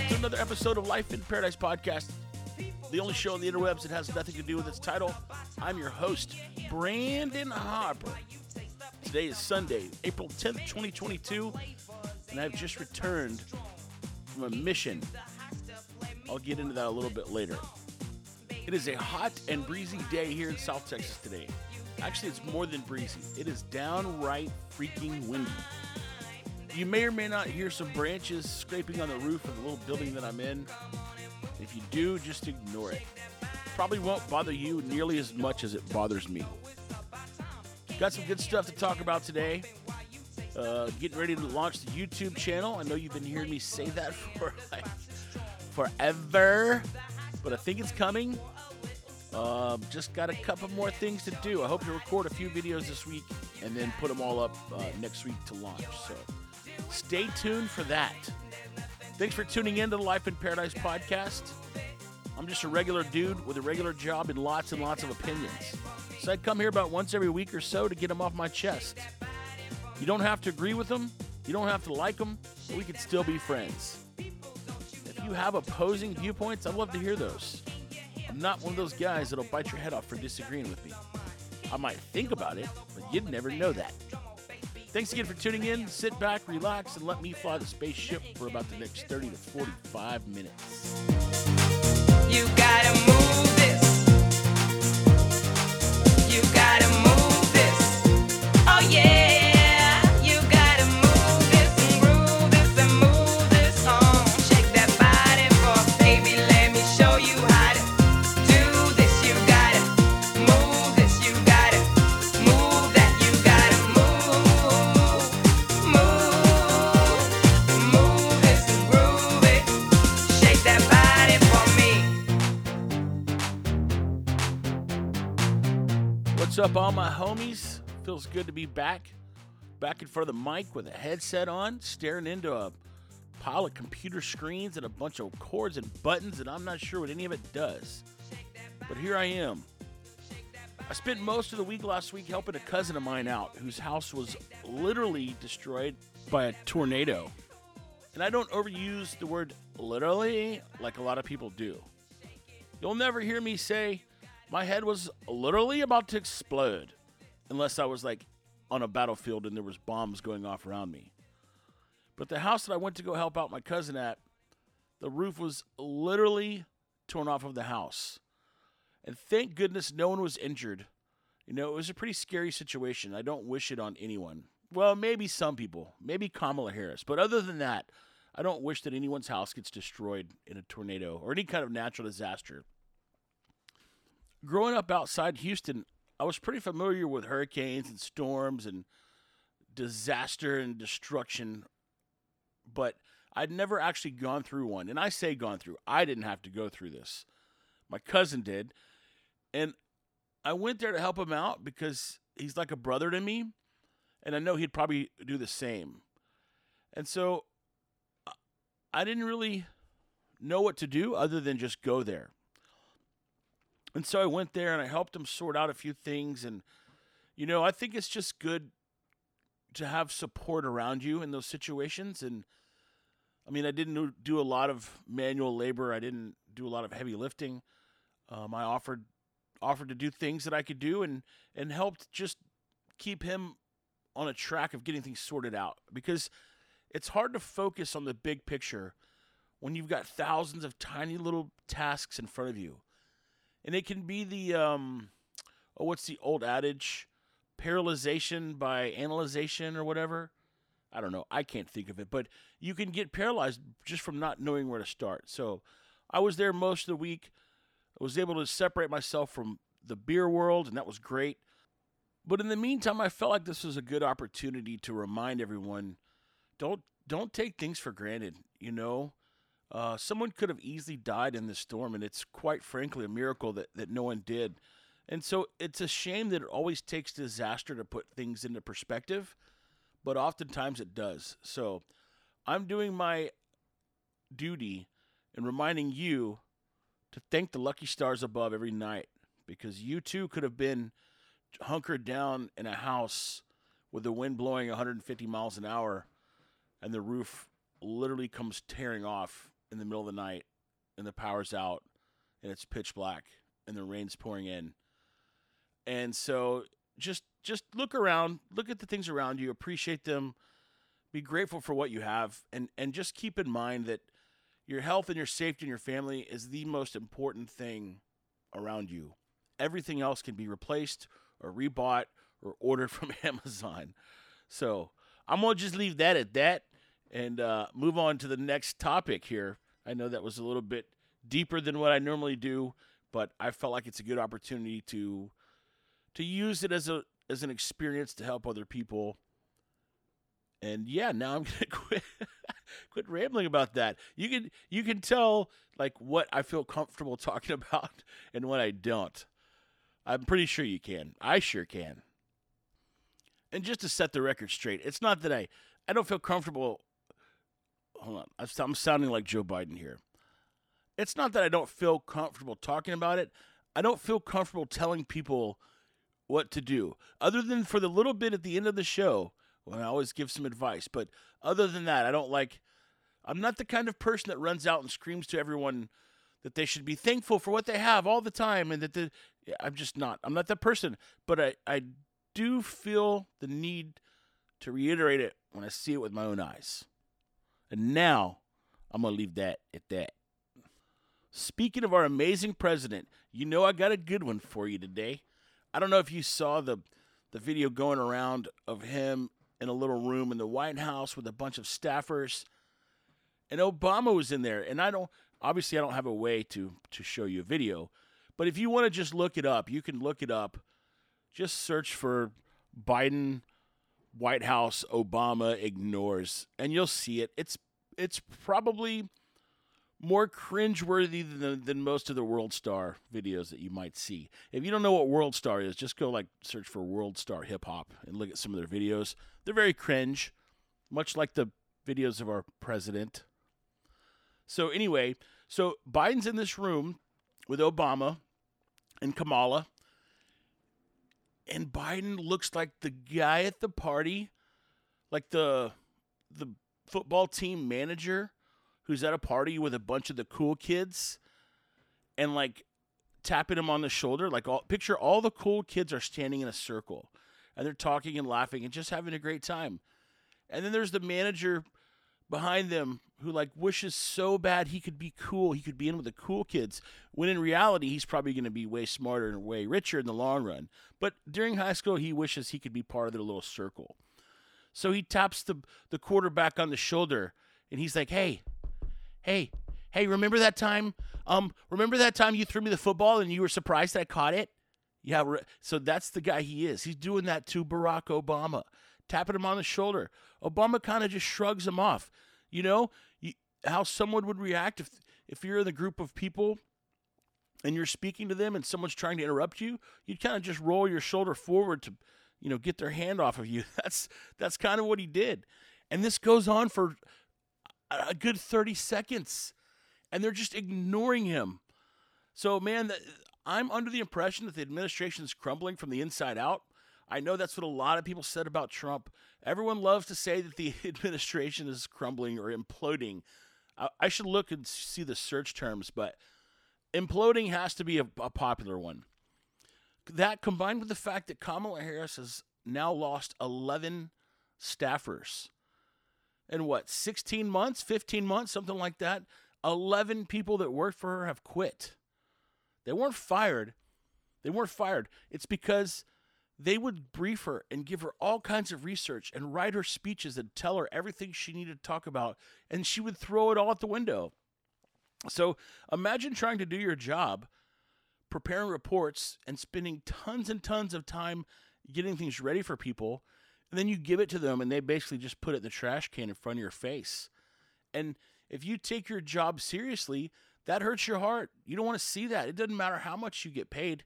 back to another episode of Life in Paradise podcast, the only show on the interwebs that has nothing to do with its title. I'm your host, Brandon Harper. Today is Sunday, April 10th, 2022, and I've just returned from a mission. I'll get into that a little bit later. It is a hot and breezy day here in South Texas today. Actually, it's more than breezy, it is downright freaking windy. You may or may not hear some branches scraping on the roof of the little building that I'm in. If you do, just ignore it. Probably won't bother you nearly as much as it bothers me. Got some good stuff to talk about today. Uh, getting ready to launch the YouTube channel. I know you've been hearing me say that for like forever, but I think it's coming. Um, just got a couple more things to do. I hope to record a few videos this week and then put them all up uh, next week to launch. So stay tuned for that. Thanks for tuning in to the Life in Paradise podcast. I'm just a regular dude with a regular job and lots and lots of opinions. So I come here about once every week or so to get them off my chest. You don't have to agree with them, you don't have to like them, but we can still be friends. If you have opposing viewpoints, I'd love to hear those. I'm not one of those guys that'll bite your head off for disagreeing with me. I might think about it, but you'd never know that. Thanks again for tuning in. Sit back, relax, and let me fly the spaceship for about the next 30 to 45 minutes. You gotta move up, all my homies? Feels good to be back. Back in front of the mic with a headset on, staring into a pile of computer screens and a bunch of cords and buttons, and I'm not sure what any of it does. But here I am. I spent most of the week last week helping a cousin of mine out whose house was literally destroyed by a tornado. And I don't overuse the word literally like a lot of people do. You'll never hear me say, my head was literally about to explode, unless I was like on a battlefield and there was bombs going off around me. But the house that I went to go help out my cousin at, the roof was literally torn off of the house. And thank goodness no one was injured. You know, it was a pretty scary situation. I don't wish it on anyone. Well, maybe some people, maybe Kamala Harris. But other than that, I don't wish that anyone's house gets destroyed in a tornado or any kind of natural disaster. Growing up outside Houston, I was pretty familiar with hurricanes and storms and disaster and destruction, but I'd never actually gone through one. And I say gone through, I didn't have to go through this. My cousin did. And I went there to help him out because he's like a brother to me. And I know he'd probably do the same. And so I- didn't really know what to do other than just go there. And so I went there and I helped him sort out a few things. And, you know, I think it's just good to have support around you in those situations. And, I mean, I didn't do- a lot of manual labor, I didn't do a lot of heavy lifting. Um, I offered offered to do things that I could do and and helped just keep him on a track of getting things sorted out because it's hard to focus on the big picture when you've got thousands of tiny little tasks in front of you. And it can be the um oh what's the old adage paralyzation by analyzation or whatever. I don't know. I can't think of it, but you can get paralyzed just from not knowing where to start. So I was there most of the week. I was able to separate myself from the beer world, and that was great. But in the meantime, I felt like this was a good opportunity to remind everyone don't don't take things for granted. You know, uh, someone could have easily died in this storm, and it's quite frankly a miracle that, that no one did. And so it's a shame that it always takes disaster to put things into perspective, but oftentimes it does. So I'm doing my duty in reminding you to thank the lucky stars above every night because you too could have been hunkered down in a house with the wind blowing 150 miles an hour and the roof literally comes tearing off in the middle of the night and the power's out and it's pitch black and the rain's pouring in. And so just just look around, look at the things around you, appreciate them, be grateful for what you have and and just keep in mind that your health and your safety and your family is the most important thing around you. Everything else can be replaced or rebought or ordered from Amazon. So, I'm going to just leave that at that and uh, move on to the next topic here. I know that was a little bit deeper than what I normally do, but I felt like it's a good opportunity to to use it as a as an experience to help other people. And yeah, now I'm gonna quit quit rambling about that. You can you can tell like what I feel comfortable talking about and what I don't. I'm pretty sure you can. I sure can. And just to set the record straight, it's not that I I don't feel comfortable. Hold on, I'm sounding like Joe Biden here. It's not that I don't feel comfortable talking about it. I don't feel comfortable telling people what to do, other than for the little bit at the end of the show when I always give some advice. But other than that, I don't like. I'm not the kind of person that runs out and screams to everyone that they should be thankful for what they have all the time, and that the. I'm just not. I'm not that person. But I I do feel the need to reiterate it when I see it with my own eyes. And now I'm gonna leave that at that. Speaking of our amazing president, you know I got a good one for you today. I don't know if you saw the the video going around of him in a little room in the White House with a bunch of staffers, and Obama was in there. And I don't obviously I don't have a way to to show you a video, but if you want to just look it up, you can look it up. Just search for Biden White House Obama ignores, and you'll see it. It's it's probably more cringeworthy than, than most of the World Star videos that you might see. If you don't know what World Star is, just go like search for World Star Hip Hop and look at some of their videos. They're very cringe, much like the videos of our president. So anyway, so Biden's in this room with Obama and Kamala, and Biden looks like the guy at the party, like the the football team manager who's at a party with a bunch of the cool kids and like tapping him on the shoulder. Like all picture all the cool kids are standing in a circle and they're talking and laughing and just having a great time. And then there's the manager behind them who like wishes so bad he could be cool he could be in with the cool kids when in reality he's probably going to be way smarter and way richer in the long run but during high school he wishes he could be part of their little circle so he taps the the quarterback on the shoulder and he's like hey hey, hey, remember that time? Um, remember that time you threw me the football and you were surprised I caught it? Yeah, re- so that's the guy he is. He's doing that to Barack Obama, tapping him on the shoulder. Obama kind of just shrugs him off. You know how someone would react if if you're in the group of people and you're speaking to them and someone's trying to interrupt you. You'd kind of just roll your shoulder forward to, you know, get their hand off of you. That's that's kind of what he did, and this goes on for a good 30 seconds and they're just ignoring him. So, man, I'm under the impression that the administration is crumbling from the inside out. I know that's what a lot of people said about Trump. Everyone loves to say that the administration is crumbling or imploding. I, I should look and see the search terms, but imploding has to be a, a popular one. That combined with the fact that Kamala Harris has now lost 11 staffers in what 16 months 15 months something like that 11 people that worked for her have quit. They weren't fired. They weren't fired. It's because they would brief her and give her all kinds of research and write her speeches and tell her everything she needed to talk about and she would throw it all out the window so imagine trying to do your job preparing reports and spending tons and tons of time getting things ready for people and then you give it to them and they basically just put it in the trash can in front of your face. And if you take your job seriously, that hurts your heart. You don't want to see that. It doesn't matter how much you get paid.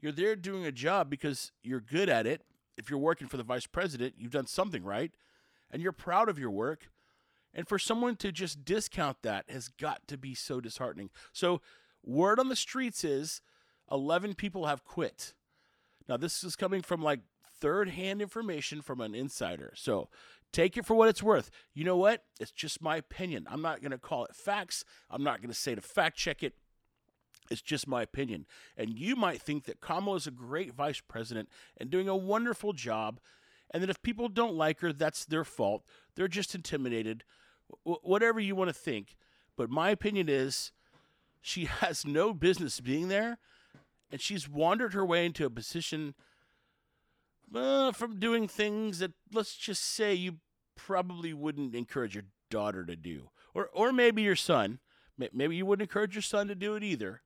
You're there doing a job because you're good at it. If you're working for the vice president, you've done something right and you're proud of your work. And for someone to just discount that has got to be so disheartening. So, word on the streets is 11 people have quit. Now, this is coming from like third hand information from an insider. So Take it for what it's worth. You know what? It's just my opinion. I'm not going to call it facts. I'm not going to say to fact check it. It's just my opinion. And you might think that Kamala is a great vice president and doing a wonderful job, and that if people don't like her, that's their fault. They're just intimidated. W- whatever you want to think. But my opinion is she has no business being there, and she's wandered her way into a position uh, from doing things that, let's just say, you probably wouldn't encourage your daughter to do. Or, or maybe your son. Maybe you wouldn't encourage your son to do it either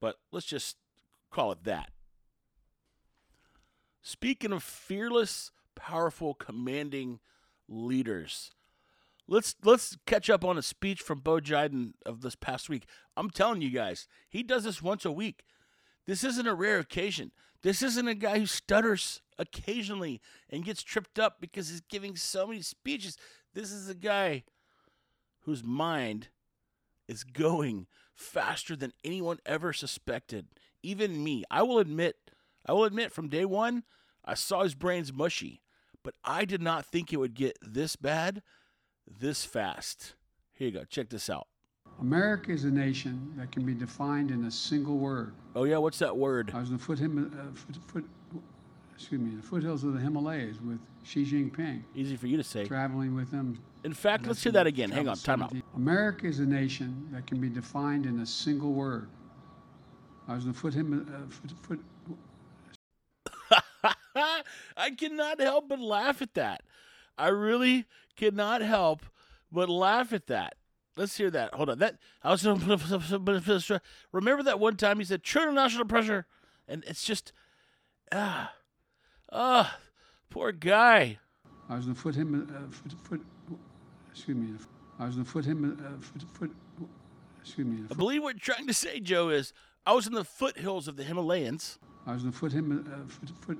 but let's just call it that. Speaking of fearless, powerful, commanding leaders, let's let's catch up on a speech from Bo Jiden of this past week. I'm telling you guys, he does this once a week. This isn't a rare occasion. This isn't a guy who stutters occasionally and gets tripped up because he's giving so many speeches. This is a guy whose mind is going faster than anyone ever suspected. Even me. I will admit, I will admit from day one, I saw his brains mushy, but I did not think it would get this bad, this fast. Here you go. Check this out. America is a nation that can be defined in a single word. Oh yeah, what's that word? I was in the foot, uh, foot, foot, excuse me, the foothills of the Himalayas with Xi Jinping, Easy for you to say. traveling with him. In fact, let's hear that again. Hang on, time out. America is a nation that can be defined in a single word. I was in the foot, Him- uh, foot, foot I cannot help but laugh at that. I really cannot help but laugh at that. Let's hear that. Hold on. That I was remember that one time he said "true national pressure," and it's just ah ah poor guy. I was going to foot, Him- uh, foot, foot excuse me, I was in the foot, Him- uh, foot, foot excuse me, I believe what you're trying to say, Joe, is I was in the foothills of the Himalayas. I was in the foot, Him- uh, foot, foot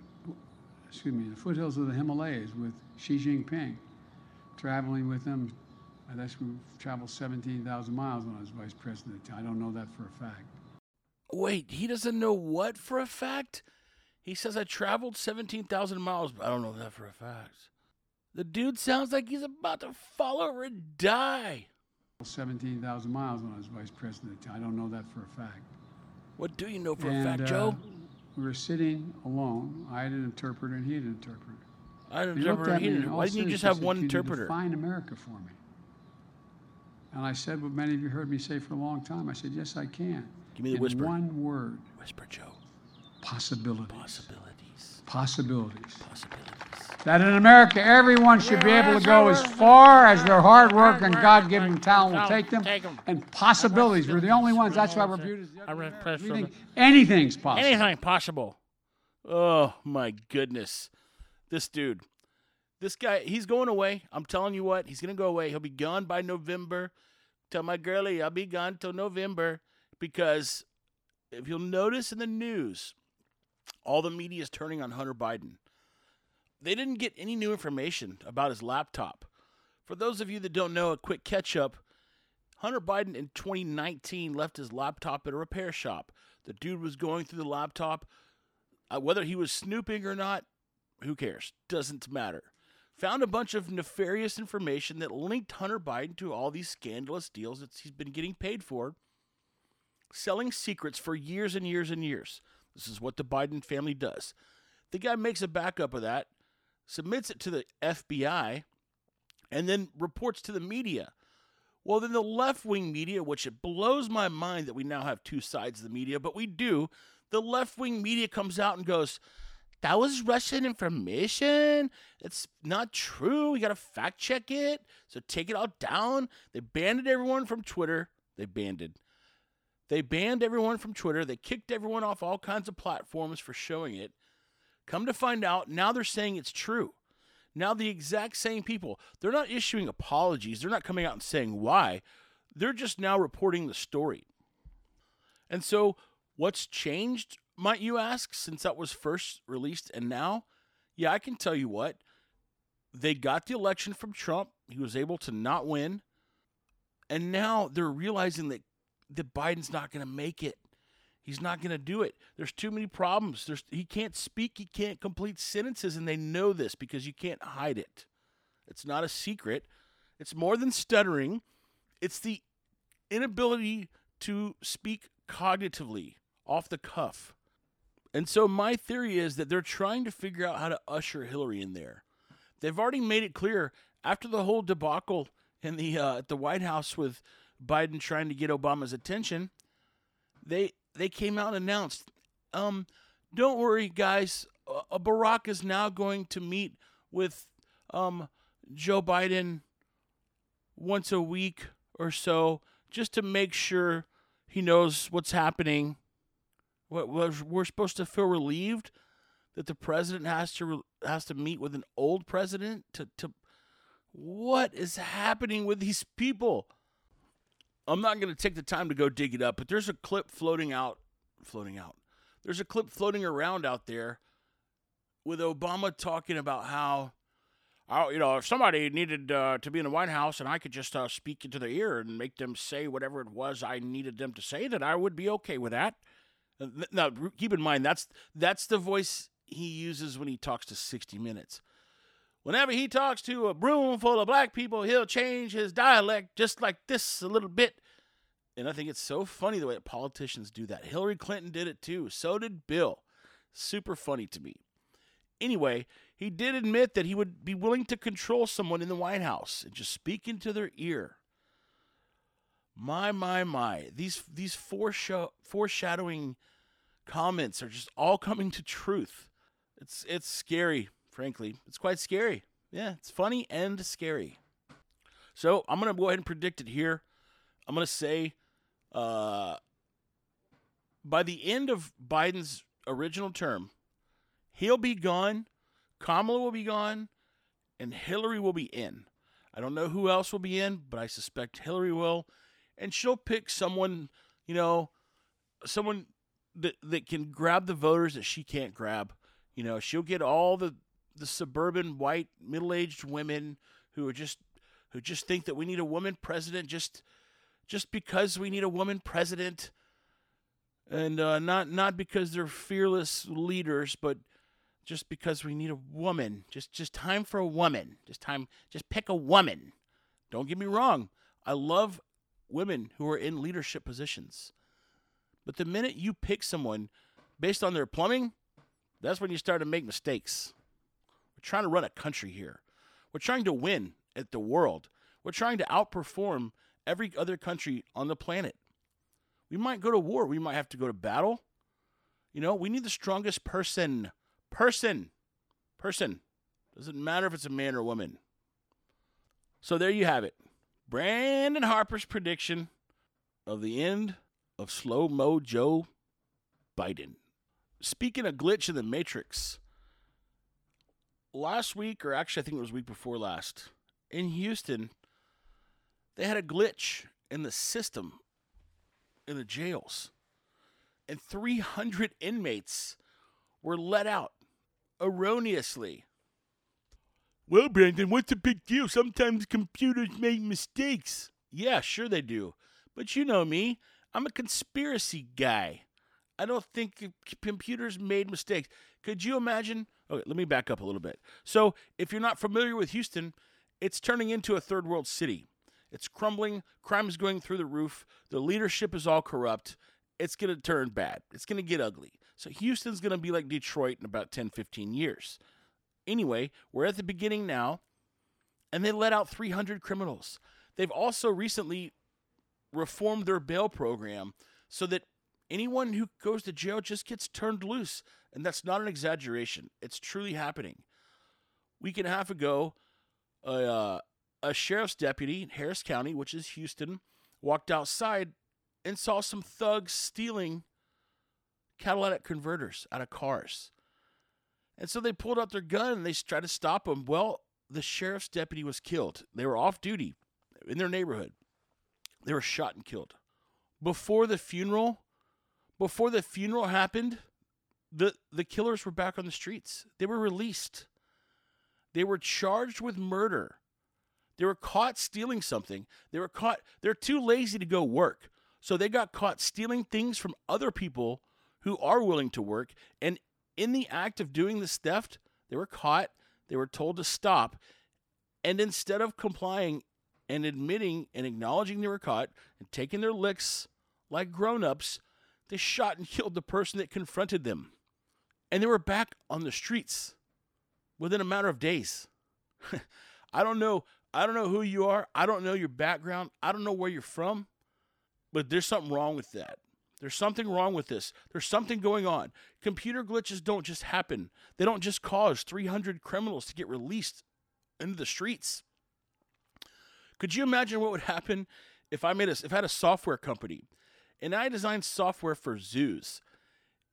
excuse me, the foothills of the Himalayas with Xi Jinping, traveling with him. I guess we traveled 17,000 miles when I was vice president. I don't know that for a fact. Wait, he doesn't know what for a fact? He says I traveled 17,000 miles, but I don't know that for a fact. The dude sounds like he's about to fall over and die. 17,000 miles when I was vice president. I don't know that for a fact. What do you know for a fact, uh, Joe? We were sitting alone. I had an interpreter and he had an interpreter. I He looked remember. at He didn't- Why didn't you just have and one said, "Can you interpreter? Define America for me. And I said what many of you heard me say for a long time. I said, yes, I can. Give me the in whisper. one word, Whisper, Joe. possibilities. Possibilities. Possibilities. Possibilities. That in America, everyone should be able to go as far as their hard work and God-given talent will take them. And possibilities, we're the only ones. That's why we're viewed as the I read press we from think anything's possible. Anything possible. Oh my goodness. This dude. This guy, he's going away. I'm telling you what, he's gonna go away. He'll be gone by November. Tell my girlie I'll be gone till November. Because if you'll notice in the news, all the media is turning on Hunter Biden. They didn't get any new information about his laptop. For those of you that don't know, a quick catch up Hunter Biden in 2019 left his laptop at a repair shop. The dude was going through the laptop. Uh, whether he was snooping or not, who cares? Doesn't matter. Found a bunch of nefarious information that linked Hunter Biden to all these scandalous deals that he's been getting paid for, selling secrets for years and years and years. This is what the Biden family does. The guy makes a backup of that, submits it to the FBI, and then reports to the media. Well, then the left wing media, which it blows my mind that we now have two sides of the media, but we do, the left wing media comes out and goes, that was Russian information. It's not true. We got to fact check it. So take it all down. They banned everyone from Twitter. They banned it. They banned everyone from Twitter. They kicked everyone off all kinds of platforms for showing it. Come to find out, now they're saying it's true. Now the exact same people, they're not issuing apologies. They're not coming out and saying why. They're just now reporting the story. And so, what's changed, might you ask, since that was first released and now? Yeah, I can tell you what. They got the election from Trump. He was able to not win. And now they're realizing that, that Biden's not going to make it. He's not going to do it. There's too many problems. There's he can't speak, he can't complete sentences and they know this because you can't hide it. It's not a secret. It's more than stuttering. It's the inability to speak cognitively off the cuff. And so my theory is that they're trying to figure out how to usher Hillary in there. They've already made it clear after the whole debacle in the uh, at the White House with Biden trying to get Obama's attention. They they came out and announced, um, "Don't worry, guys. Uh, Barack is now going to meet with um, Joe Biden once a week or so, just to make sure he knows what's happening. We're supposed to feel relieved that the president has to has to meet with an old president to to what is happening with these people? I'm not going to take the time to go dig it up, but there's a clip floating out floating out. There's a clip floating around out there with Obama talking about how oh, you know, if somebody needed uh, to be in the White House and I could just uh, speak into their ear and make them say whatever it was I needed them to say, that I would be okay with that. Now, keep in mind that's that's the voice he uses when he talks to 60 Minutes. Whenever he talks to a room full of black people, he'll change his dialect just like this a little bit. And I think it's so funny the way that politicians do that. Hillary Clinton did it too. So did Bill. Super funny to me. Anyway, he did admit that he would be willing to control someone in the White House and just speak into their ear. My, my, my. These these foreshadow, foreshadowing comments are just all coming to truth. It's it's scary, frankly. It's quite scary. Yeah, it's funny and scary. So I'm gonna go ahead and predict it here. I'm gonna say, uh, by the end of Biden's original term, he'll be gone, Kamala will be gone, and Hillary will be in. I don't know who else will be in, but I suspect Hillary will, and she'll pick someone, you know, someone that that can grab the voters that she can't grab. You know, she'll get all the the suburban white middle-aged women who are just who just think that we need a woman president just just because we need a woman president. And uh, not not because they're fearless leaders but just because we need a woman. Just just time for a woman. Just time just pick a woman. Don't get me wrong. I love women who are in leadership positions. But the minute you pick someone based on their plumbing that's when you start to make mistakes we're trying to run a country here. We're trying to win at the world. We're trying to outperform every other country on the planet. We might go to war. We might have to go to battle. You know we need the strongest person. Person. Person. Doesn't matter if it's a man or a woman. So there you have it. Brandon harper's prediction of the end of slow mo joe biden. Speaking of glitch in the matrix last week or actually i think it was week before last in houston they had a glitch in the system in the jails and 300 inmates were let out erroneously. Well, Brandon, what's the big deal? Sometimes computers make mistakes. Yeah, sure they do. But you know me, I'm a conspiracy guy. I don't think computers made mistakes. Could you imagine? Okay, let me back up a little bit. So, if you're not familiar with Houston, it's turning into a third world city. It's crumbling, crime is going through the roof, the leadership is all corrupt. It's going to turn bad. It's going to get ugly. So Houston's going to be like Detroit in about 10, 15 years. Anyway, we're at the beginning now, and they let out 300 criminals. They've also recently reformed their bail program so that anyone who goes to jail just gets turned loose. And that's not an exaggeration, it's truly happening. Week and a half ago, a, uh, a sheriff's deputy in Harris County, which is Houston, walked outside and saw some thugs stealing catalytic converters out of cars. And so they pulled out their gun and they tried to stop them. Well, the sheriff's deputy was killed. They were off duty in their neighborhood. They were shot and killed. Before the funeral, before the funeral happened, the the killers were back on the streets. They were released. They were charged with murder. They were caught stealing something. They were caught they're too lazy to go work. So they got caught stealing things from other people who are willing to work and in the act of doing this theft, they were caught, they were told to stop, And instead of complying and admitting and acknowledging they were caught and taking their licks like grown ups, they shot and killed the person that confronted them. And they were back on the streets within a matter of days. I don't know. I don't know who you are. I don't know your background. I don't know where you're from. But there's something wrong with that. There's something wrong with this. There's something going on. Computer glitches don't just happen. They don't just cause 300 criminals to get released into the streets. Could you imagine what would happen if I made a if I had a software company and I designed software for zoos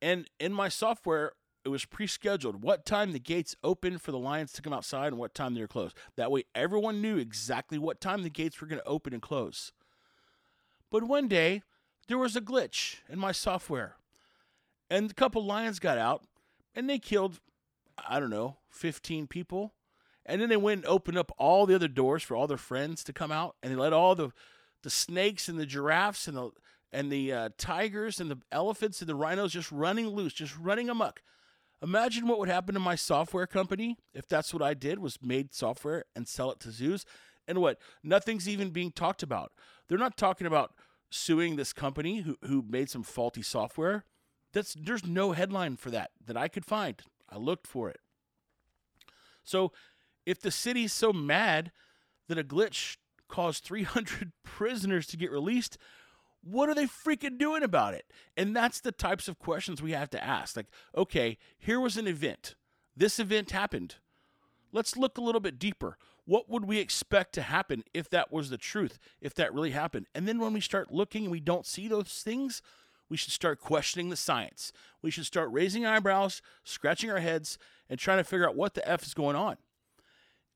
and in my software it was pre-scheduled what time the gates open for the lions to come outside and what time they were closed. That way everyone knew exactly what time the gates were going to open and close. But one day there was a glitch in my software. And a couple lions got out and they killed I don't know, 15 people. And then they went and opened up all the other doors for all their friends to come out and they let all the the snakes and the giraffes and the and the uh, tigers and the elephants and the rhinos just running loose, just running amok. Imagine what would happen to my software company if that's what I did was made software and sell it to zoos. And what? Nothing's even being talked about. They're not talking about suing this company who, who made some faulty software. That's there's no headline for that that I could find. I looked for it. So if the city's so mad that a glitch caused 300 prisoners to get released, what are they freaking doing about it? And that's the types of questions we have to ask. Like, okay, here was an event. This event happened. Let's look a little bit deeper. What would we expect to happen if that was the truth, if that really happened? And then when we start looking and we don't see those things, we should start questioning the science. We should start raising eyebrows, scratching our heads, and trying to figure out what the F is going on.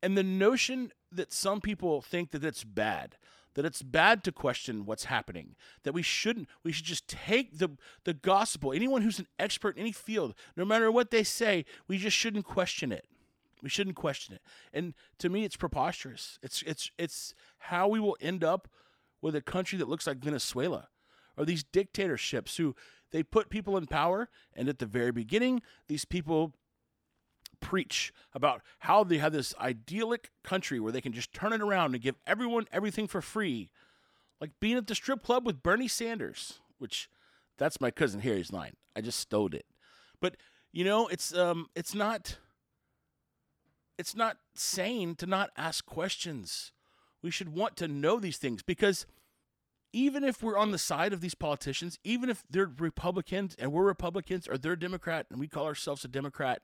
And the notion that some people think that it's bad, that it's bad to question what's happening, that we shouldn't, we should just take the, the gospel, anyone who's an expert in any field, no matter what they say, we just shouldn't question it. We shouldn't question it. And to me, it's preposterous. It's, it's, it's how we will end up with a country that looks like Venezuela or these dictatorships who they put people in power. And at the very beginning, these people preach about how they have this idyllic country where they can just turn it around and give everyone everything for free. Like being at the strip club with Bernie Sanders, which that's my cousin Harry's line. I just stole it. But you know, it's um it's not it's not sane to not ask questions. We should want to know these things because even if we're on the side of these politicians, even if they're Republicans and we're Republicans or they're Democrat and we call ourselves a Democrat,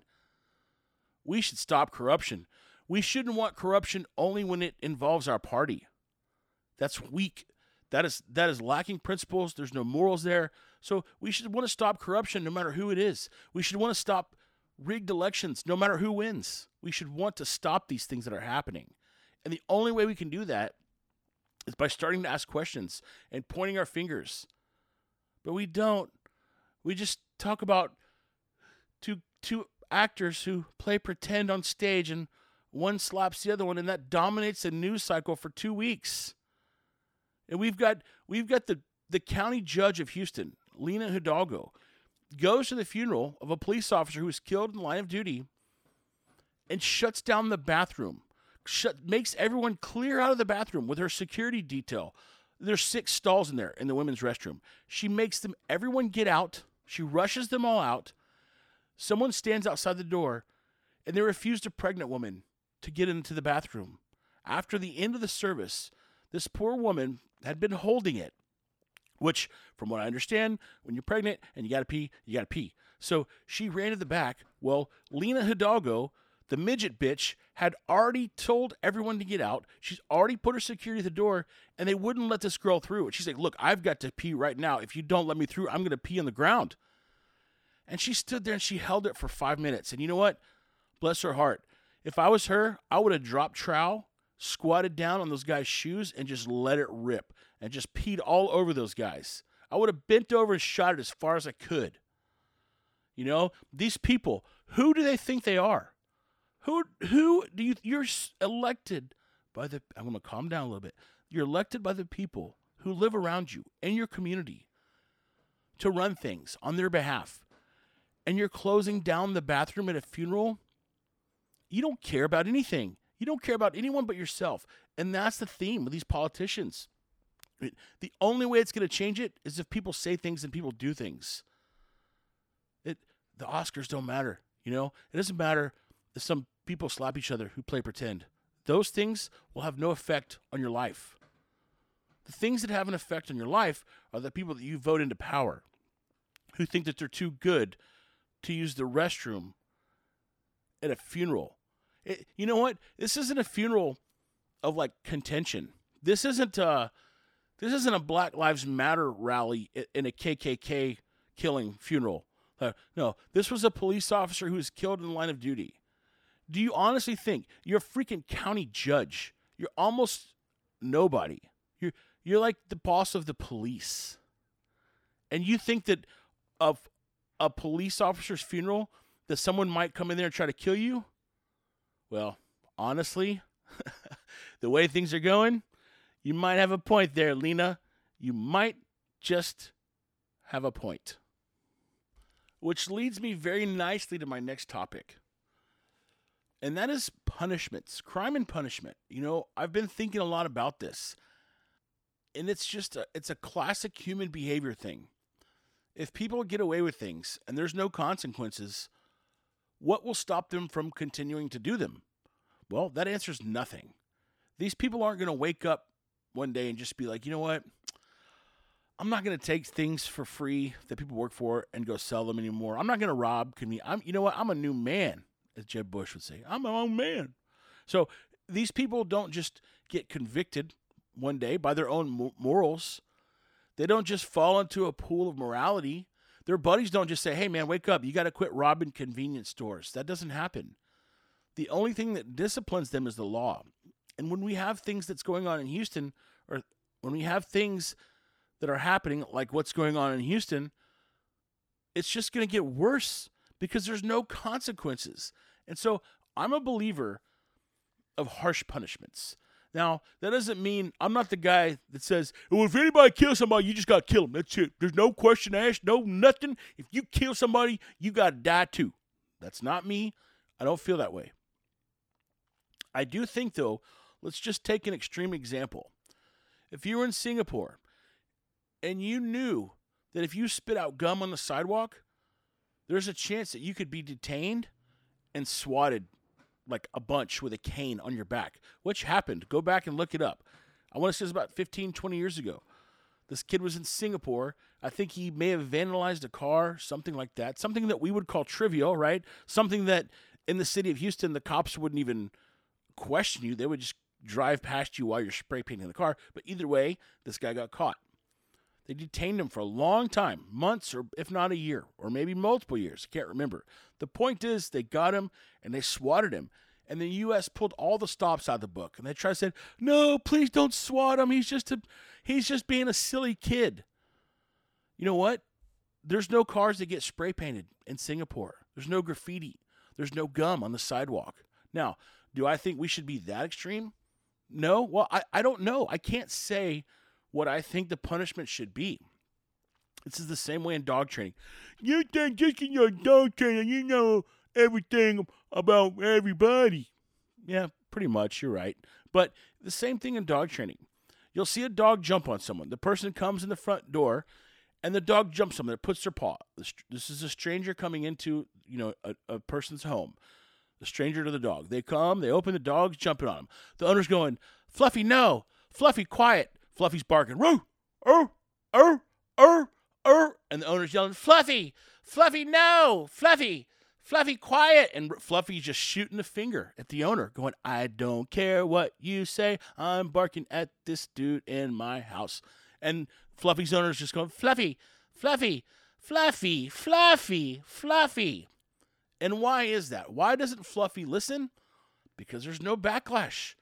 we should stop corruption. We shouldn't want corruption only when it involves our party. That's weak. That is that is lacking principles. There's no morals there. So we should want to stop corruption no matter who it is. We should want to stop rigged elections no matter who wins. We should want to stop these things that are happening. And the only way we can do that is by starting to ask questions and pointing our fingers. But we don't. We just talk about two two actors who play pretend on stage and one slaps the other one and that dominates the news cycle for 2 weeks. And we've got we've got the the county judge of Houston, Lina Hidalgo, goes to the funeral of a police officer who was killed in the line of duty and shuts down the bathroom. Shut, makes everyone clear out of the bathroom with her security detail. There's six stalls in there in the women's restroom. She makes them everyone get out. She rushes them all out. Someone stands outside the door and they refused a pregnant woman to get into the bathroom. After the end of the service, this poor woman had been holding it, which, from what I understand, when you're pregnant and you gotta pee, you gotta pee. So she ran to the back. Well, Lina Hidalgo, the midget bitch, had already told everyone to get out. She's already put her security at the door, and they wouldn't let this girl through. And she's like, Look, I've got to pee right now. If you don't let me through, I'm gonna pee on the ground. And she stood there and she held it for five minutes. And you know what? Bless her heart. If I was her, I would have dropped trowel, squatted down on those guys' shoes, and just let it rip and just peed all over those guys. I would have bent over and shot it as far as I could. You know, these people, who do they think they are? Who who do you you're elected by the I'm going to calm down a little bit. You're elected by the people who live around you in your community to run things on their behalf. And you're closing down the bathroom at a funeral? You don't care about anything. You don't care about anyone but yourself. And that's the theme with these politicians. It- the only way it's going to change it is if people say things and people do things. It the Oscars don't matter, you know? It doesn't matter if some people slap each other who play pretend. Those things will have no effect on your life. The things that have an effect on your life are the people that you vote into power who think that they're too good to use the restroom at a funeral. It, you know what? This isn't a funeral of like contention. This isn't uh this isn't a Black Lives Matter rally in a KKK killing funeral. Uh, no, this was a police officer who was killed in the line of duty. Do you honestly think you're a freaking county judge? You're almost nobody. You're you're like the boss of the police. And you think that of a police officer's funeral that someone might come in there and try to kill you? Well, honestly, the way things are going, you might have a point there, Lina. You might just have a point. Which leads me very nicely to my next topic. And that is punishments, crime and punishment. You know, I've been thinking a lot about this. And it's just a it's a classic human behavior thing. If people get away with things and there's no consequences, what will stop them from continuing to do them? Well, that answers nothing. These people aren't going to wake up one day and just be like, you know what? I'm not going to take things for free that people work for and go sell them anymore. I'm not going to rob. Conven- I'm, you know what? I'm a new man, as Jeb Bush would say. I'm my own man. So these people don't just get convicted one day by their own morals. They don't just fall into a pool of morality. Their buddies don't just say, hey, man, wake up. You got to quit robbing convenience stores. That doesn't happen. The only thing that disciplines them is the law. And when we have things that's going on in Houston, or when we have things that are happening, like what's going on in Houston, it's just going to get worse because there's no consequences. And so I'm a believer of harsh punishments. Now, that doesn't mean I'm not the guy that says, well, if anybody kills somebody, you just got to kill them. That's it. There's no question asked, no nothing. If you kill somebody, you got to die too. That's not me. I don't feel that way. I do think, though, let's just take an extreme example. If you were in Singapore and you knew that if you spit out gum on the sidewalk, there's a chance that you could be detained and swatted like a bunch with a cane on your back, which happened. Go back and look it up. I want to say it was about 15, 20 years ago. This kid was in Singapore. I think he may have vandalized a car, something like that. Something that we would call trivial, right? Something that in the city of Houston, the cops wouldn't even question you. They would just drive past you while you're spray painting the car. But either way, this guy got caught. They detained him for a long time, months or if not a year, or maybe multiple years. I can't remember. The point is, they got him and they swatted him. And the U.S. pulled all the stops out of the book, and they tried to say, "No, please don't swat him. He's just a, he's just being a silly kid." You know what? There's no cars that get spray painted in Singapore. There's no graffiti. There's no gum on the sidewalk. Now, do I think we should be that extreme? No. Well, I, I don't know. I can't say what I think the punishment should be. This is the same way in dog training. You think just in your dog training, you know everything about everybody. Yeah, pretty much. You're right. But the same thing in dog training. You'll see a dog jump on someone. The person comes in the front door, and the dog jumps on them. It puts their paw. This, this is a stranger coming into you know a, a person's home. The stranger to the dog. They come. They open the dog's jumping on them. The owner's going, Fluffy, no. Fluffy, quiet. Fluffy's barking, Roo, er, er, er, er. And the owner's yelling, Fluffy, Fluffy, no. Fluffy, Fluffy, quiet. And Fluffy's just shooting a finger at the owner, going, I don't care what you say. I'm barking at this dude in my house. And Fluffy's owner's just going, Fluffy, Fluffy, Fluffy, Fluffy, Fluffy. And why is that? Why doesn't Fluffy listen? Because there's no backlash.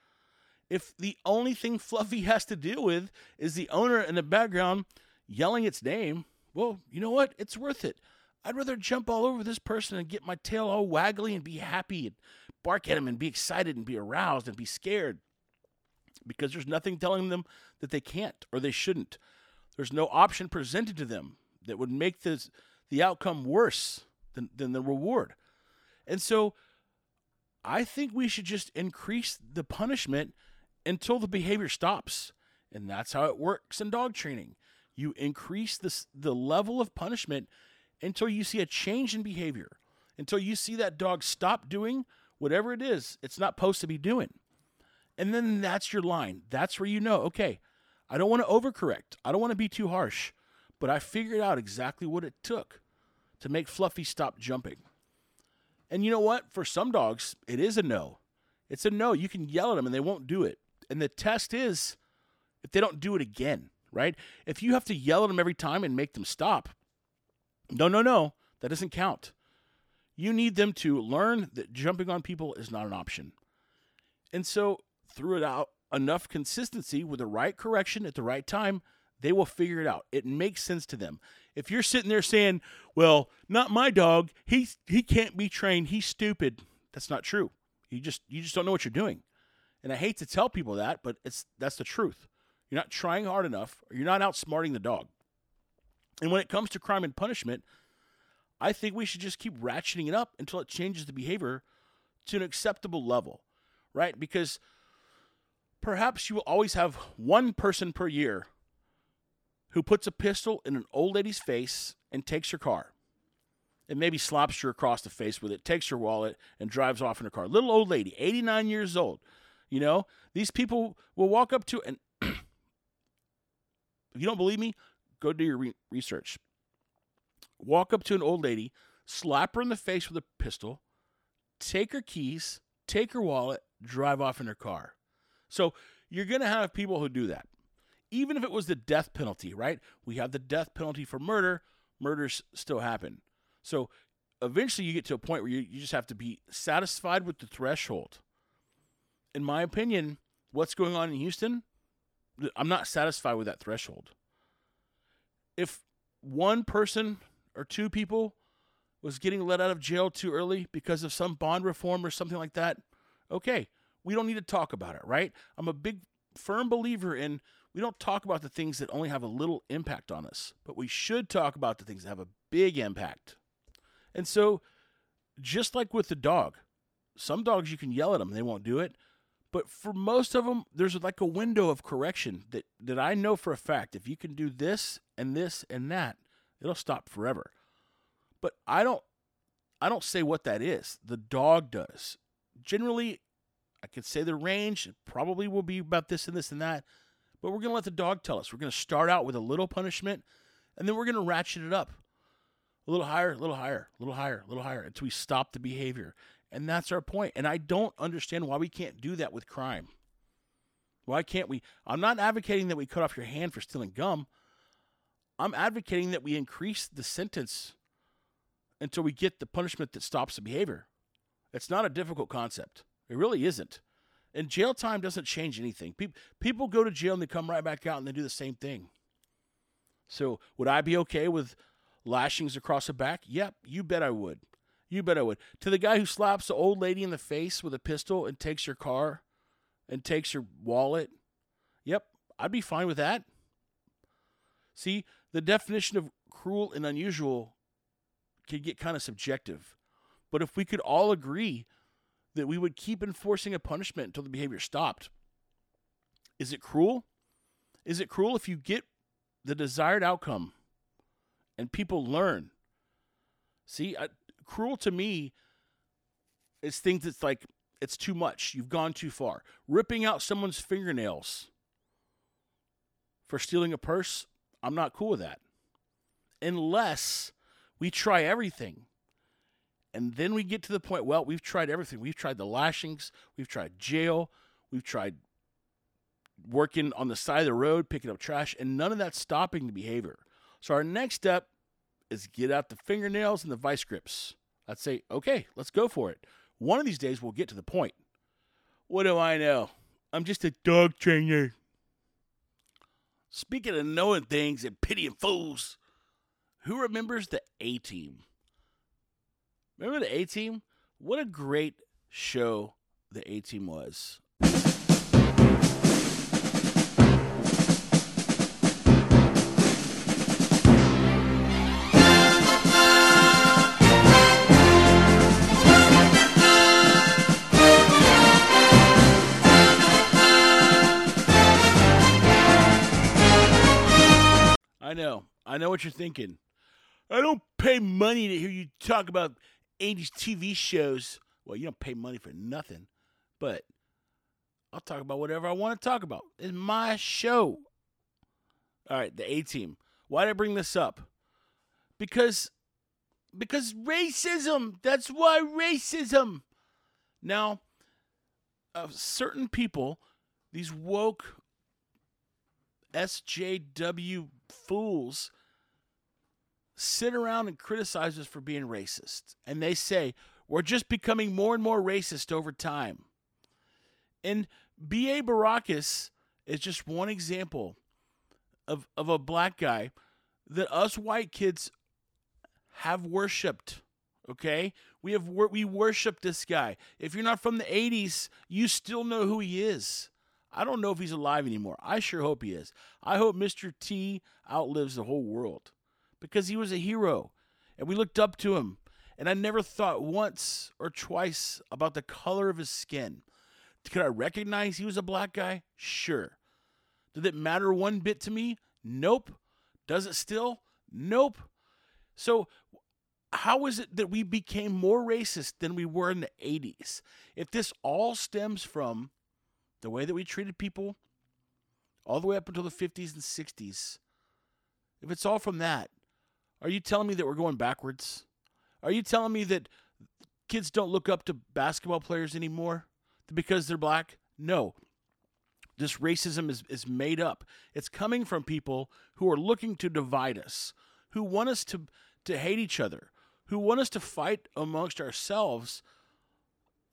If the only thing Fluffy has to deal with is the owner in the background yelling its name, well, you know what? It's worth it. I'd rather jump all over this person and get my tail all waggly and be happy and bark at him and be excited and be aroused and be scared because there's nothing telling them that they can't or they shouldn't. There's no option presented to them that would make this, the outcome worse than, than the reward. And so I think we should just increase the punishment until the behavior stops. And that's how it works in dog training. You increase this, the level of punishment until you see a change in behavior, until you see that dog stop doing whatever it is it's not supposed to be doing. And then that's your line. That's where you know, okay, I don't want to overcorrect. I don't want to be too harsh, but I figured out exactly what it took to make Fluffy stop jumping. And you know what? For some dogs, it is a no. It's a no. You can yell at them and they won't do it. And the test is if they don't do it again, right? If you have to yell at them every time and make them stop, no, no, no, that doesn't count. You need them to learn that jumping on people is not an option. And so, through it out enough consistency with the right correction at the right time, they will figure it out. It makes sense to them. If you're sitting there saying, "Well, not my dog. He he can't be trained. He's stupid." That's not true. You just you just don't know what you're doing. And I hate to tell people that, but it's that's the truth. You're not trying hard enough, or you're not outsmarting the dog. And when it comes to crime and punishment, I think we should just keep ratcheting it up until it changes the behavior to an acceptable level, right? Because perhaps you will always have one person per year who puts a pistol in an old lady's face and takes her car. And maybe slaps her across the face with it, takes her wallet, and drives off in her car. Little old lady, 89 years old. You know, these people will walk up to, and if you don't believe me, go do your re- research. Walk up to an old lady, slap her in the face with a pistol, take her keys, take her wallet, drive off in her car. So you're going to have people who do that. Even if it was the death penalty, right? We have the death penalty for murder, murders still happen. So eventually you get to a point where you, you just have to be satisfied with the threshold. In my opinion, what's going on in Houston, I'm not satisfied with that threshold. If one person or two people was getting let out of jail too early because of some bond reform or something like that, okay, we don't need to talk about it, right? I'm a big, firm believer in we don't talk about the things that only have a little impact on us, but we should talk about the things that have a big impact. And so, just like with the dog, some dogs you can yell at them, they won't do it. But for most of them, there's like a window of correction that, that I know for a fact. If you can do this and this and that, it'll stop forever. But I don't I don't say what that is. The dog does. Generally, I could say the range probably will be about this and this and that, but we're going to let the dog tell us. We're going to start out with a little punishment, and then we're going to ratchet it up a little higher, a little higher, a little higher, a little higher until we stop the behavior. And that's our point. And I don't understand why we can't do that with crime. Why can't we? I'm not advocating that we cut off your hand for stealing gum. I'm advocating that we increase the sentence until we get the punishment that stops the behavior. It's not a difficult concept. It really isn't. And jail time doesn't change anything. People people go to jail and they come right back out and they do the same thing. So would I be okay with lashings across the back? Yep, you bet I would. You bet I would. To the guy who slaps the old lady in the face with a pistol and takes your car and takes your wallet, yep, I'd be fine with that. See, the definition of cruel and unusual can get kind of subjective. But if we could all agree that we would keep enforcing a punishment until the behavior stopped, is it cruel? Is it cruel if you get the desired outcome and people learn? See, I, cruel to me is things that's like it's too much. You've gone too far. Ripping out someone's fingernails for stealing a purse, I'm not cool with that. Unless we try everything. And then we get to the point, well, we've tried everything. We've tried the lashings, we've tried jail, we've tried working on the side of the road, picking up trash, and none of that's stopping the behavior. So our next step is get out the fingernails and the vice grips. I'd say, okay, let's go for it. One of these days we'll get to the point. What do I know? I'm just a dog trainer. Speaking of knowing things and pitying fools, who remembers the A Team? Remember the A Team? What a great show the A Team was. I know what you're thinking. I don't pay money to hear you talk about 80s TV shows. Well, you don't pay money for nothing, but I'll talk about whatever I want to talk about. It's my show. All right, the A team. Why did I bring this up? Because because racism. That's why racism. Now, uh, certain people, these woke SJW fools, sit around and criticize us for being racist. And they say, we're just becoming more and more racist over time. And B.A. Baracus is just one example of, of a black guy that us white kids have worshipped. Okay, we have we worship this guy. If you're not from the '80s, you still know who he is. I don't know if he's alive anymore. I sure hope he is. I hope Mr. T outlives the whole world because he was a hero, and we looked up to him. And I never thought once or twice about the color of his skin. Could I recognize he was a black guy? Sure. Did it matter one bit to me? Nope. Does it still? Nope. So, how is it that we became more racist than we were in the 80s? If this all stems from the way that we treated people all the way up until the 50s and 60s, if it's all from that, are you telling me that we're going backwards? Are you telling me that kids don't look up to basketball players anymore because they're black? No. This racism is, is made up. It's coming from people who are looking to divide us, who want us to, to hate each other, who want us to fight amongst ourselves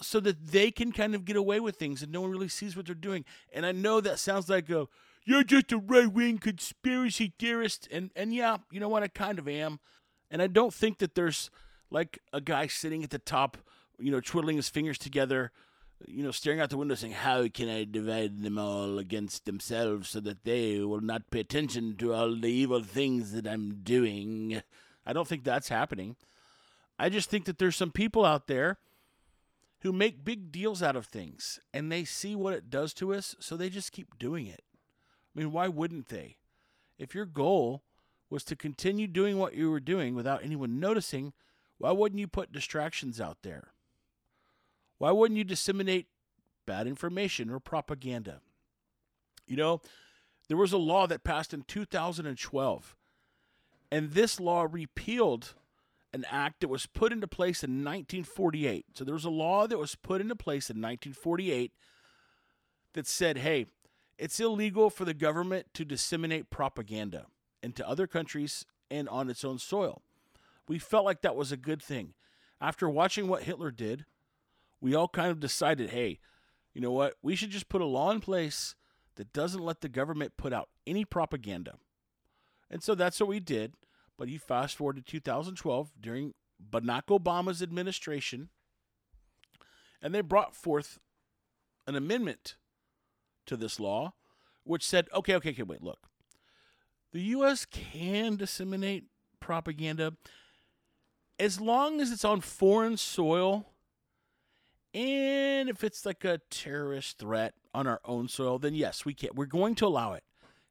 so that they can kind of get away with things and no one really sees what they're doing. And I know that sounds like a you're just a right wing conspiracy theorist. And and yeah, you know what, I kind of am. And I don't think that there's like a guy sitting at the top, you know, twiddling his fingers together, you know, staring out the window saying, How can I divide them all against themselves so that they will not pay attention to all the evil things that I'm doing? I don't think that's happening. I just think that there's some people out there who make big deals out of things and they see what it does to us, so they just keep doing it. I mean, why wouldn't they? If your goal was to continue doing what you were doing without anyone noticing, why wouldn't you put distractions out there? Why wouldn't you disseminate bad information or propaganda? You know, there was a law that passed in 2012, and this law repealed an act that was put into place in 1948. So there was a law that was put into place in 1948 that said, hey, it's illegal for the government to disseminate propaganda into other countries and on its own soil. We felt like that was a good thing. After watching what Hitler did, we all kind of decided, hey, you know what? We should just put a law in place that doesn't let the government put out any propaganda. And so that's what we did. But you fast forward to 2012 during Barack Obama's administration, and they brought forth an amendment to this law which said, okay, okay, okay, wait, look. The U.S. can disseminate propaganda as long as it's on foreign soil and if it's like a terrorist threat on our own soil, then yes, we can. We're going to allow it.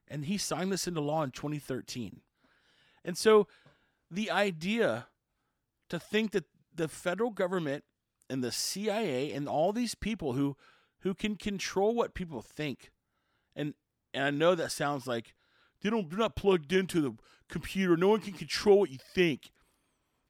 And he signed this into law in 2013. And so the idea to think that the federal government and the CIA and all these people who who can control what people think and and I know that sounds like they don't they're not plugged into the computer. No one can control what you think.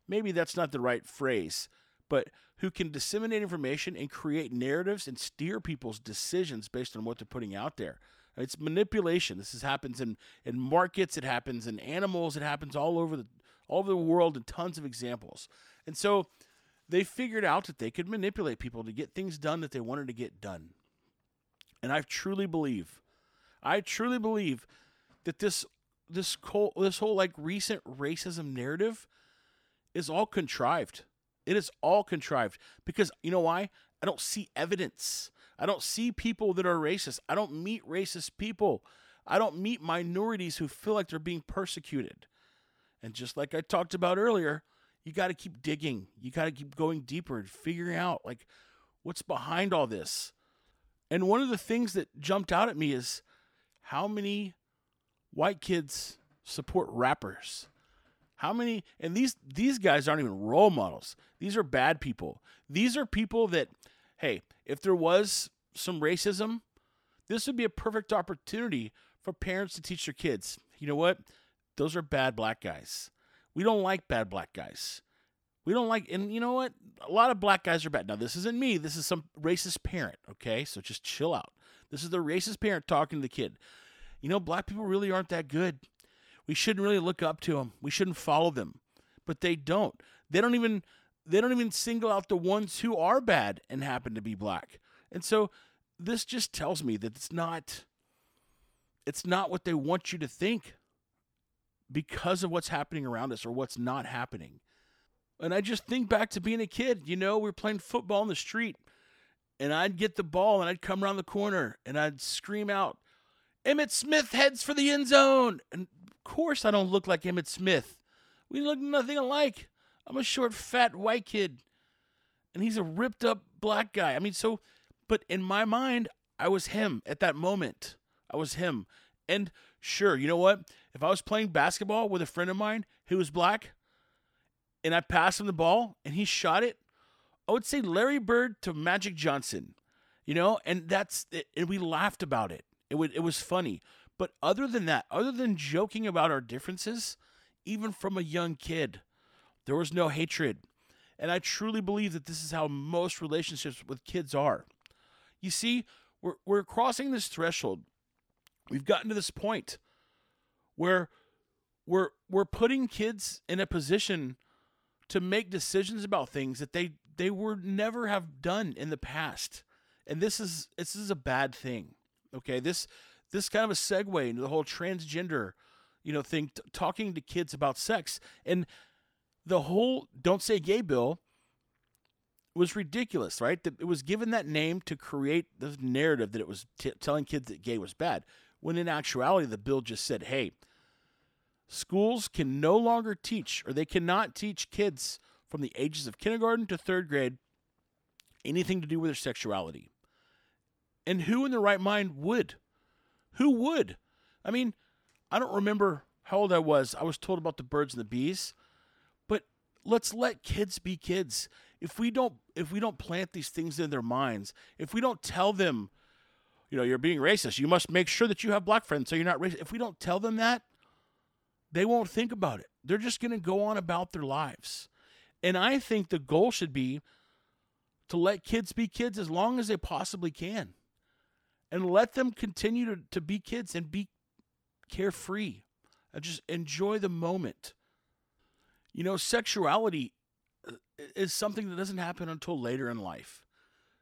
Maybe that's not the right phrase, but who can disseminate information and create narratives and steer people's decisions based on what they're putting out there. It's manipulation. This is, happens in, in markets. It happens in animals. It happens all over the all over the world. in tons of examples. And so they figured out that they could manipulate people to get things done that they wanted to get done. And I truly believe, I truly believe that this this this whole like recent racism narrative is all contrived. It is all contrived because you know why? I don't see evidence. I don't see people that are racist. I don't meet racist people. I don't meet minorities who feel like they're being persecuted. And just like I talked about earlier, you got to keep digging. You got to keep going deeper and figuring out like what's behind all this. And one of the things that jumped out at me is how many white kids support rappers? How many and these these guys aren't even role models. These are bad people. These are people that hey, if there was some racism, this would be a perfect opportunity for parents to teach their kids. You know what? Those are bad black guys. We don't like bad black guys. We don't like, and you know what? A lot of black guys are bad. Now, this isn't me. This is some racist parent, okay? So just chill out. This is the racist parent talking to the kid. You know, black people really aren't that good. We shouldn't really look up to them. We shouldn't follow them. But they don't. They don't even they don't even single out the ones who are bad and happen to be black. And so this just tells me that it's not it's not what they want you to think because of what's happening around us or what's not happening. And I just think back to being a kid, you know, we were playing football in the street and I'd get the ball and I'd come around the corner and I'd scream out, Emmitt Smith heads for the end zone. And of course, I don't look like Emmitt Smith. We look nothing alike. I'm a short, fat white kid. And he's a ripped up black guy. I mean, so, but in my mind, I was him at that moment. I was him. And sure, you know what? If I was playing basketball with a friend of mine who was black and I passed him the ball and he shot it, I would say Larry Bird to Magic Johnson, you know, and that's and we laughed about it. It would it was funny. But other than that, other than joking about our differences, even from a young kid, there was no hatred. And I truly believe that this is how most relationships with kids are. You see, we're we're crossing this threshold. We've gotten to this point where we're we're putting kids in a position to make decisions about things that they they were never have done in the past. And this is this is a bad thing. Okay? This this kind of a segue into the whole transgender, you know, thing t- talking to kids about sex and the whole don't say gay bill was ridiculous, right? That it was given that name to create the narrative that it was t- telling kids that gay was bad. When in actuality, the bill just said, "Hey, schools can no longer teach, or they cannot teach kids from the ages of kindergarten to third grade anything to do with their sexuality." And who in their right mind would? Who would? I mean, I don't remember how old I was. I was told about the birds and the bees, but let's let kids be kids. If we don't if we don't plant these things in their minds, if we don't tell them, you know, you're being racist, you must make sure that you have black friends so you're not racist. If we don't tell them that, they won't think about it. They're just going to go on about their lives. And I think the goal should be to let kids be kids as long as they possibly can and let them continue to, to be kids and be carefree and just enjoy the moment. You know, sexuality is something that doesn't happen until later in life.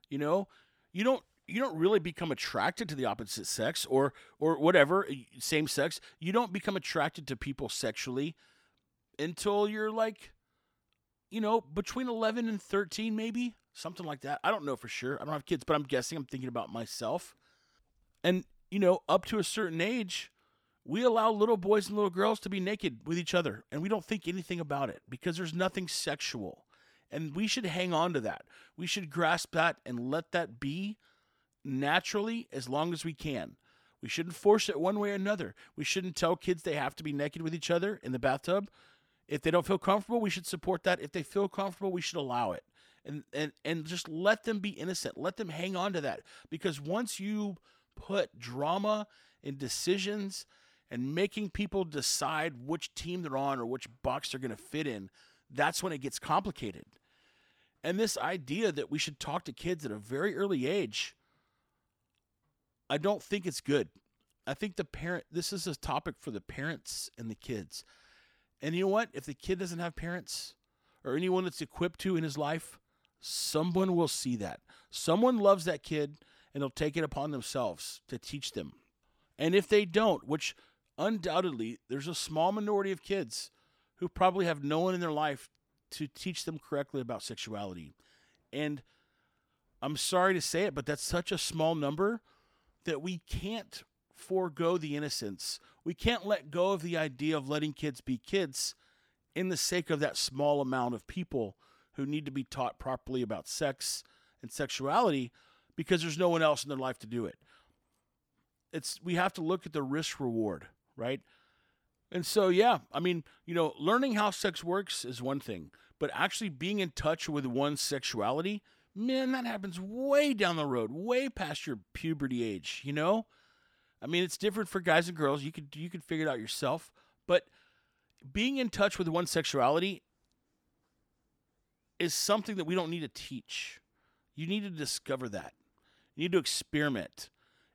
You know, you don't you don't really become attracted to the opposite sex or or whatever same sex. You don't become attracted to people sexually until you're like you know, between 11 and 13 maybe, something like that. I don't know for sure. I don't have kids, but I'm guessing I'm thinking about myself. And, you know, up to a certain age, we allow little boys and little girls to be naked with each other, and we don't think anything about it because there's nothing sexual. And we should hang on to that. We should grasp that and let that be naturally as long as we can. We shouldn't force it one way or another. We shouldn't tell kids they have to be naked with each other in the bathtub. If they don't feel comfortable, we should support that. If they feel comfortable, we should allow it. And and and just let them be innocent. Let them hang on to that because once you put drama and decisions and making people decide which team they're on or which box they're going to fit in, that's when it gets complicated. And this idea that we should talk to kids at a very early age, I don't think it's good. I think the parent, this is a topic for the parents and the kids. And you know what? If the kid doesn't have parents or anyone that's equipped to in his life, someone will see that. Someone loves that kid and they'll take it upon themselves to teach them. And if they don't, which undoubtedly there's a small minority of kids who probably have no one in their life to teach them correctly about sexuality. And I'm sorry to say it, but that's such a small number that we can't forego the innocence. We can't let go of the idea of letting kids be kids in the sake of that small amount of people who need to be taught properly about sex and sexuality because there's no one else in their life to do it. It's we have to look at the risk reward, right? And so, yeah, I mean, you know, learning how sex works is one thing, but actually being in touch with one's sexuality, man, that happens way down the road, way past your puberty age, you know? I mean, it's different for guys and girls. You could you could figure it out yourself, but being in touch with one's sexuality is something that we don't need to teach. You need to discover that. You need to experiment.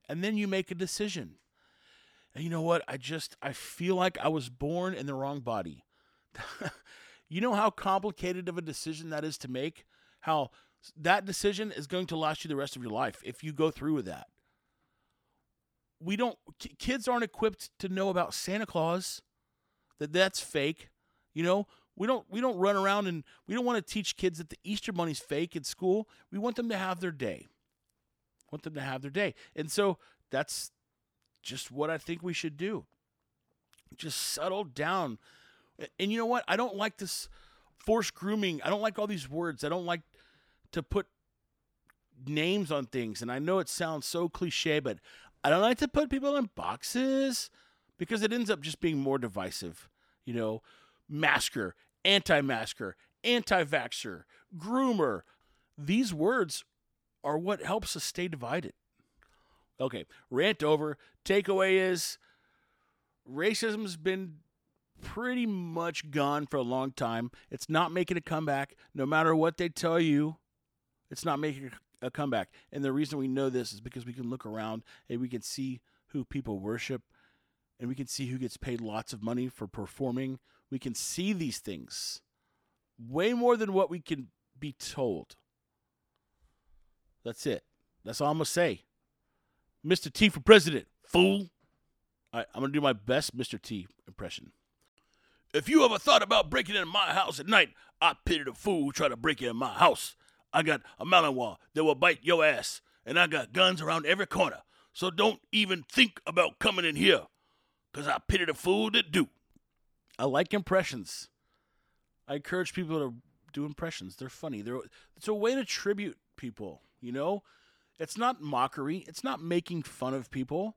And then you make a decision. And you know what? I just I feel like I was born in the wrong body. you know how complicated of a decision that is to make? How that decision is going to last you the rest of your life if you go through with that. We don't ki- kids aren't equipped to know about Santa Claus. That that's fake. You know, we don't we don't run around and we don't want to teach kids that the Easter bunny's fake at school. We want them to have their day. Want them to have their day. And so that's just what I think we should do. Just settle down. And you know what? I don't like this forced grooming. I don't like all these words. I don't like to put names on things. And I know it sounds so cliche, but I don't like to put people in boxes because it ends up just being more divisive. You know, masker, anti masker, anti vaxxer, groomer. These words are what helps us stay divided. Okay, rant over. Takeaway is racism's been pretty much gone for a long time. It's not making a comeback. No matter what they tell you, it's not making a comeback. And the reason we know this is because we can look around and we can see who people worship and we can see who gets paid lots of money for performing. We can see these things way more than what we can be told. That's it. That's all I'm going to say. Mr. T for president, fool. All right, I'm going to do my best Mr. T impression. If you ever thought about breaking into my house at night, I pitied a fool who tried to break into my house. I got a Malinois that will bite your ass, and I got guns around every corner. So don't even think about coming in here, because I pitied a fool that do. I like impressions. I encourage people to do impressions. They're funny. They're it's a way to tribute people, you know? It's not mockery. It's not making fun of people.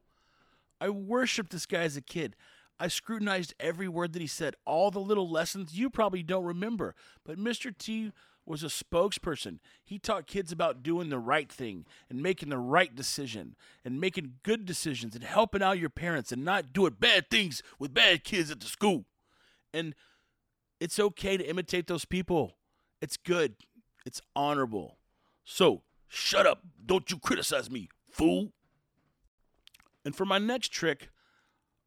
I worshiped this guy as a kid. I scrutinized every word that he said, all the little lessons you probably don't remember. But Mr. T was a spokesperson. He taught kids about doing the right thing and making the right decision and making good decisions and helping out your parents and not doing bad things with bad kids at the school. And it's okay to imitate those people. It's good. It's honorable. So, shut up. Don't you criticize me, fool. And for my next trick,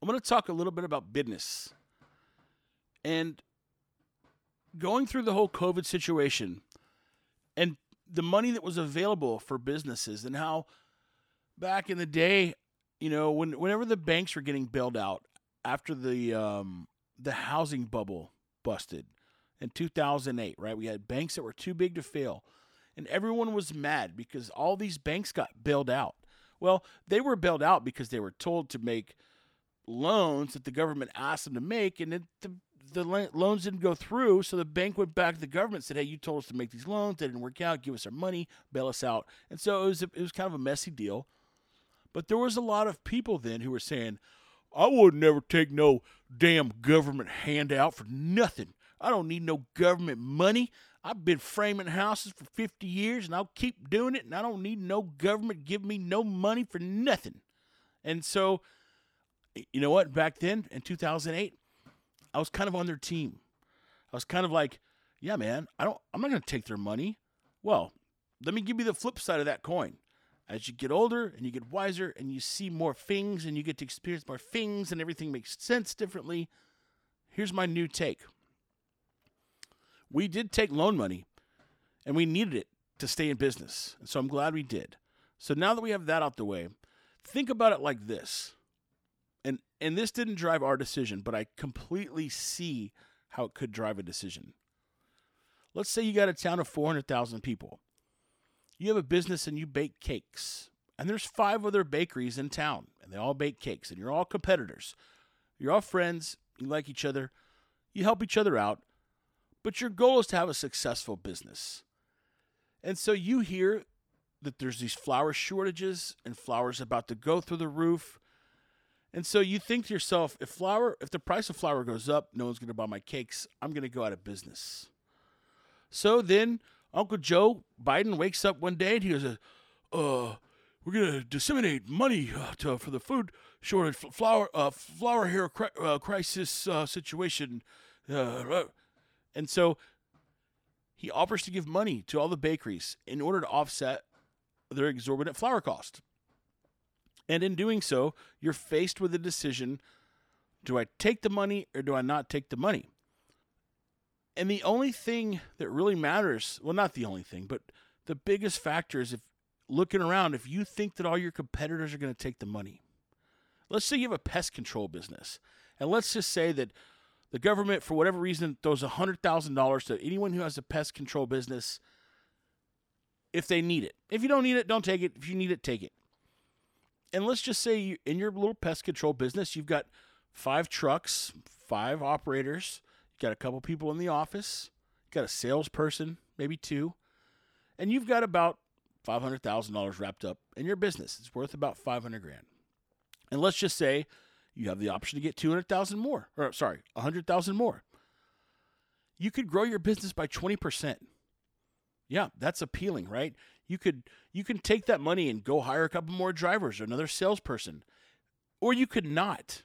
I'm going to talk a little bit about business. And going through the whole COVID situation and the money that was available for businesses and how back in the day, you know, when whenever the banks were getting bailed out after the um, the housing bubble busted in 2008, right? We had banks that were too big to fail, and everyone was mad because all these banks got bailed out. Well, they were bailed out because they were told to make loans that the government asked them to make, and it, the the loans didn't go through. So the bank went back to the government, said, "Hey, you told us to make these loans. They didn't work out. Give us our money, bail us out." And so it was a, it was kind of a messy deal. But there was a lot of people then who were saying, "I would never take no damn government handout for nothing. I don't need no government money. I've been framing houses for 50 years and I'll keep doing it and I don't need no government give me no money for nothing." And so you know what? Back then in 2008, I was kind of on their team. I was kind of like, yeah, man, I don't I'm not going to take their money. Well, let me give you the flip side of that coin. As you get older and you get wiser and you see more things and you get to experience more things and everything makes sense differently, here's my new take. We did take loan money and we needed it to stay in business. And so I'm glad we did. So now that we have that out the way, think about it like this and and this didn't drive our decision, but I completely see how it could drive a decision. Let's say you got a town of 400,000 people. You have a business and you bake cakes. And there's five other bakeries in town, and they all bake cakes, and you're all competitors. You're all friends, you like each other, you help each other out, but your goal is to have a successful business. And so you hear that there's these flour shortages and flour's about to go through the roof And so you think to yourself, if flour, if the price of flour goes up, no one's going to buy my cakes. I'm going to go out of business. So then Uncle Joe Biden wakes up one day and he goes, uh, we're going to disseminate money uh, to, for the food shortage, flour, uh, flour here cri- uh, crisis uh, situation. And so he offers to give money to all the bakeries in order to offset their exorbitant flour cost. And in doing so, you're faced with a decision do I take the money or do I not take the money? And the only thing that really matters, well, not the only thing, but the biggest factor is if looking around, if you think that all your competitors are going to take the money. Let's say you have a pest control business, and let's just say that the government, for whatever reason, throws $100,000 to anyone who has a pest control business if they need it. If you don't need it, don't take it. If you need it, take it. And let's just say you, in your little pest control business, you've got five trucks, five operators, you've got a couple people in the office, you've got a salesperson, maybe two, and you've got about $500,000 wrapped up in your business. It's worth about 500 grand. And let's just say you have the option to get 200,000 more, or sorry, 100,000 more. You could grow your business by 20%. Yeah, that's appealing, right? You could you can take that money and go hire a couple more drivers or another salesperson. Or you could not.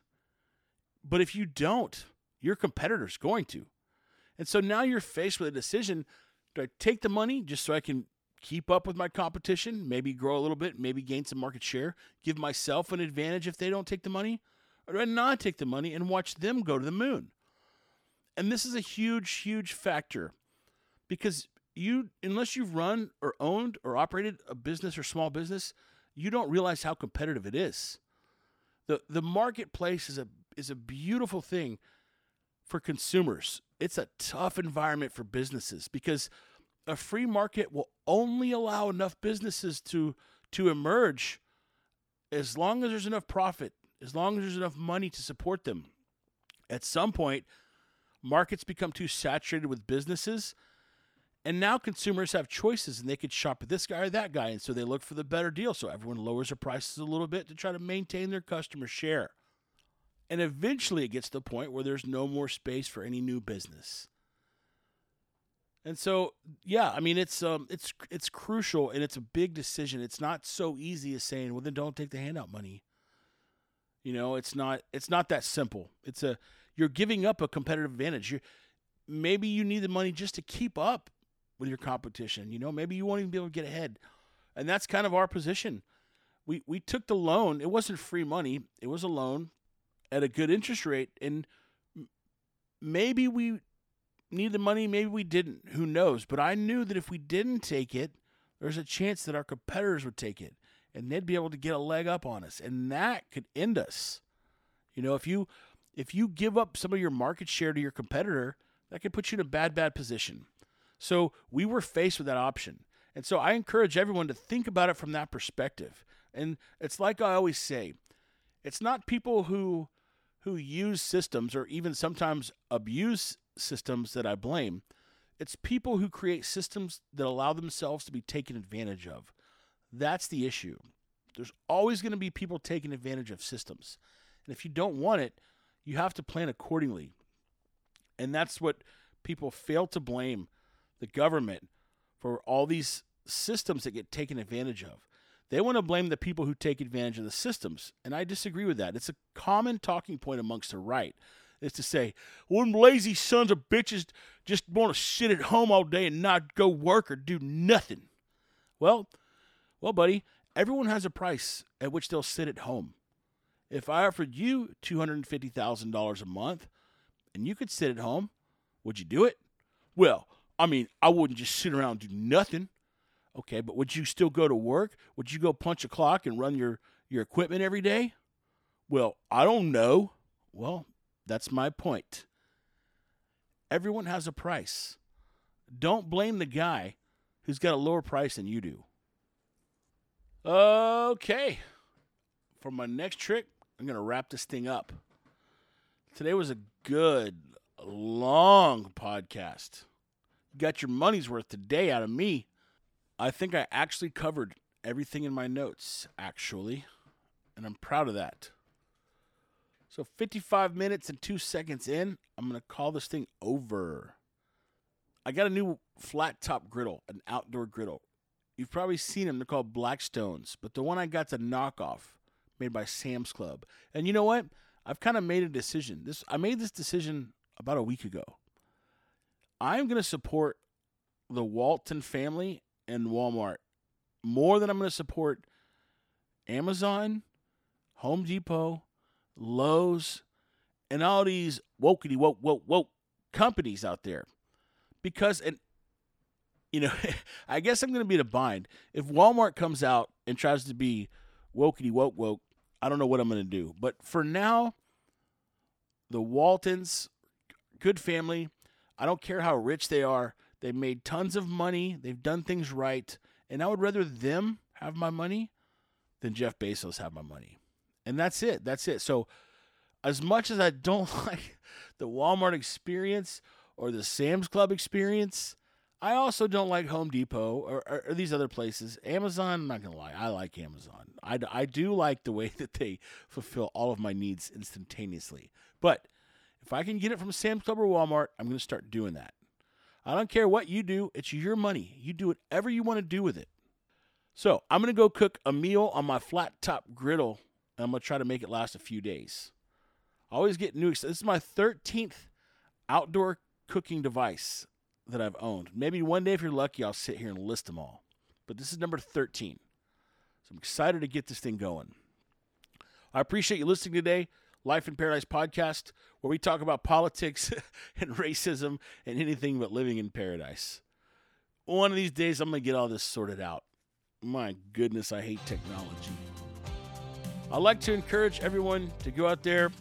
But if you don't, your competitor's going to. And so now you're faced with a decision, do I take the money just so I can keep up with my competition, maybe grow a little bit, maybe gain some market share, give myself an advantage if they don't take the money? I not take the money and watch them go to the moon? And this is a huge, huge factor because you, unless you've run or owned or operated a business or small business, you don't realize how competitive it is. The, the marketplace is a, is a beautiful thing for consumers. It's a tough environment for businesses because a free market will only allow enough businesses to to emerge as long as there's enough profit, as long as there's enough money to support them. At some point, markets become too saturated with businesses, and now consumers have choices and they could shop at this guy or that guy, and so they look for the better deal. So everyone lowers their prices a little bit to try to maintain their customer share. And eventually it gets to the point where there's no more space for any new business. And so, yeah, I mean, it's um, it's it's crucial and it's a big decision. It's not so easy as saying, "Well, then don't take the handout money." You know, it's not it's not that simple. It's a you're giving up a competitive advantage. You maybe you need the money just to keep up with your competition. You know, maybe you won't even be able to get ahead, and that's kind of our position. We we took the loan. It wasn't free money. It was a loan at a good interest rate, and maybe we need the money, maybe we didn't. Who knows? But I knew that if we didn't take it, there's a chance that our competitors would take it and they'd be able to get a leg up on us. And that could end us. You know, if you if you give up some of your market share to your competitor, that could put you in a bad, bad position. So we were faced with that option. And so I encourage everyone to think about it from that perspective. And it's like I always say, it's not people who who use systems or even sometimes abuse systems that I blame. It's people who create systems that allow themselves to be taken advantage of. That's the issue. There's always going to be people taking advantage of systems. And if you don't want it, you have to plan accordingly. And that's what people fail to blame the government for all these systems that get taken advantage of. They want to blame the people who take advantage of the systems. And I disagree with that. It's a common talking point amongst the right is to say, when lazy sons of bitches just want to sit at home all day and not go work or do nothing. Well, well, buddy, everyone has a price at which they'll sit at home. If I offered you $250,000 a month and you could sit at home, would you do it? Well, I mean, I wouldn't just sit around and do nothing. Okay, but would you still go to work? Would you go punch a clock and run your, your equipment every day? Well, I don't know. Well, that's my point. Everyone has a price. Don't blame the guy who's got a lower price than you do. Okay. For my next trick, I'm going to wrap this thing up. Today was a good, long podcast. You got your money's worth today out of me. I think I actually covered everything in my notes, actually, and I'm proud of that. So 55 minutes and two seconds in, I'm going to call this thing over. I got a new flat top griddle, an outdoor griddle. You've probably seen them. They're called Blackstones, but the one I got's a knockoff made by Sam's Club. And you know what? I've kind of made a decision. This I made this decision about a week ago. I'm going to support the Walton family and Walmart more than I'm going to support Amazon, Home Depot, Lowe's, and all these wokey woke woke woke companies out there. Because and you know, I guess I'm going to be in a bind. If Walmart comes out and tries to be wokey woke woke, I don't know what I'm going to do. But for now, the Waltons, good family. I don't care how rich they are. They've made tons of money. They've done things right. And I would rather them have my money than Jeff Bezos have my money. And that's it. That's it. So, as much as I don't like the Walmart experience or the Sam's Club experience, I also don't like Home Depot or, or, or these other places. Amazon, I'm not to lie, I like Amazon. I, I do like the way that they fulfill all of my needs instantaneously. But if I can get it from Sam's Club or Walmart, I'm to start doing that. I don't care what you do, it's your money. You do whatever you want to do with it. So I'm to go cook a meal on my flat top griddle, and I'm to try to make it last a few days. I always get new. This is my 13th outdoor cooking device that I've owned. Maybe one day, if you're lucky, I'll sit here and list them all. But this is number 13. So I'm excited to get this thing going. I appreciate you listening today. Life in Paradise podcast, where we talk about politics and racism and anything but living in paradise. One of these days, I'm going to get all this sorted out. My goodness, I hate technology. I'd like to encourage everyone to go out there,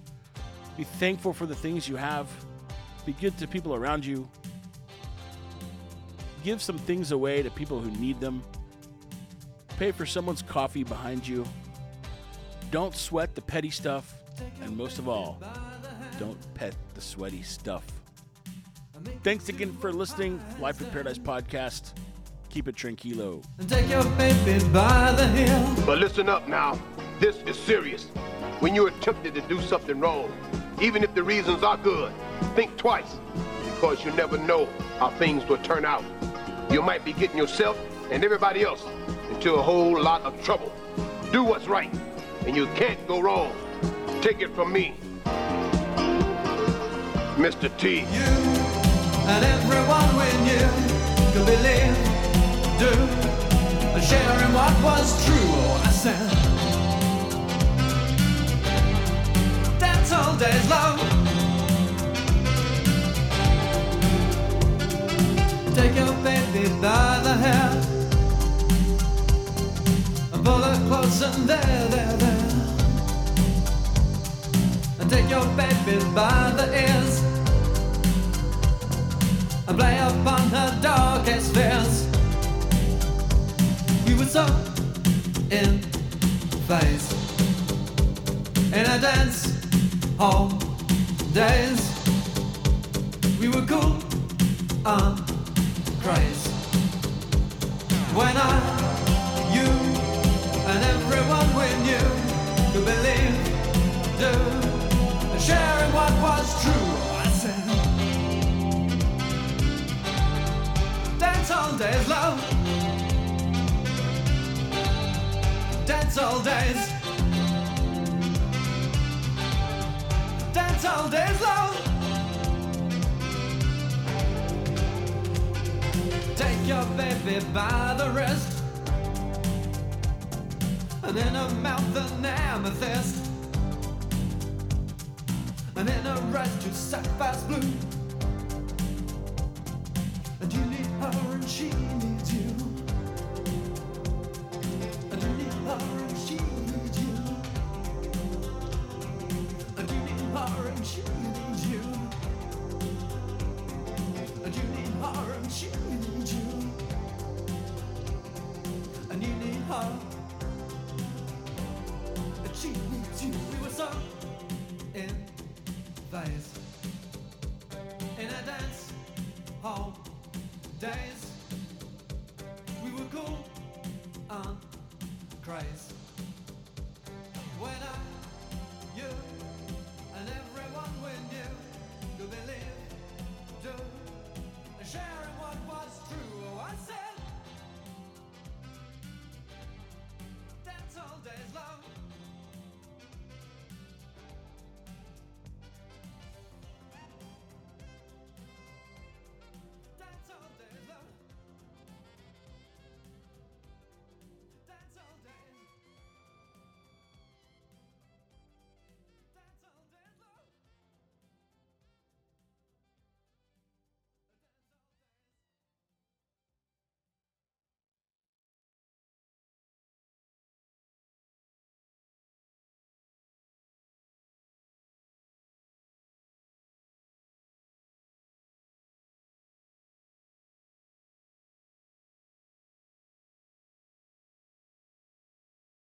be thankful for the things you have, be good to people around you, give some things away to people who need them, pay for someone's coffee behind you, don't sweat the petty stuff, and most of all, don't pet the sweaty stuff. Thanks again for listening. Life in Paradise podcast. Keep it tranquilo. and take your baby by the heel. But listen up now. This is serious. When you're tempted to do something wrong, even if the reasons are good, think twice. Because you never know how things will turn out. You might be getting yourself and everybody else into a whole lot of trouble. Do what's right, and you can't go wrong. Take it from me, Mr. T. You and everyone we knew could believe, do, and what was true. Oh, I said, all. Take your baby by the hair and pull her close and there, there, there. And take your baby by the ears and play upon her darkest fears. We were so in phase in a dance hall days. We were cool and crazy. When I, you, and everyone we knew could believe, do, share what was true. I said. Dance all days, love. Dance all days. Dance all days, love. Your baby by the wrist. And in her mouth an amethyst. And in her eyes two sapphires blue. And you need her and she needs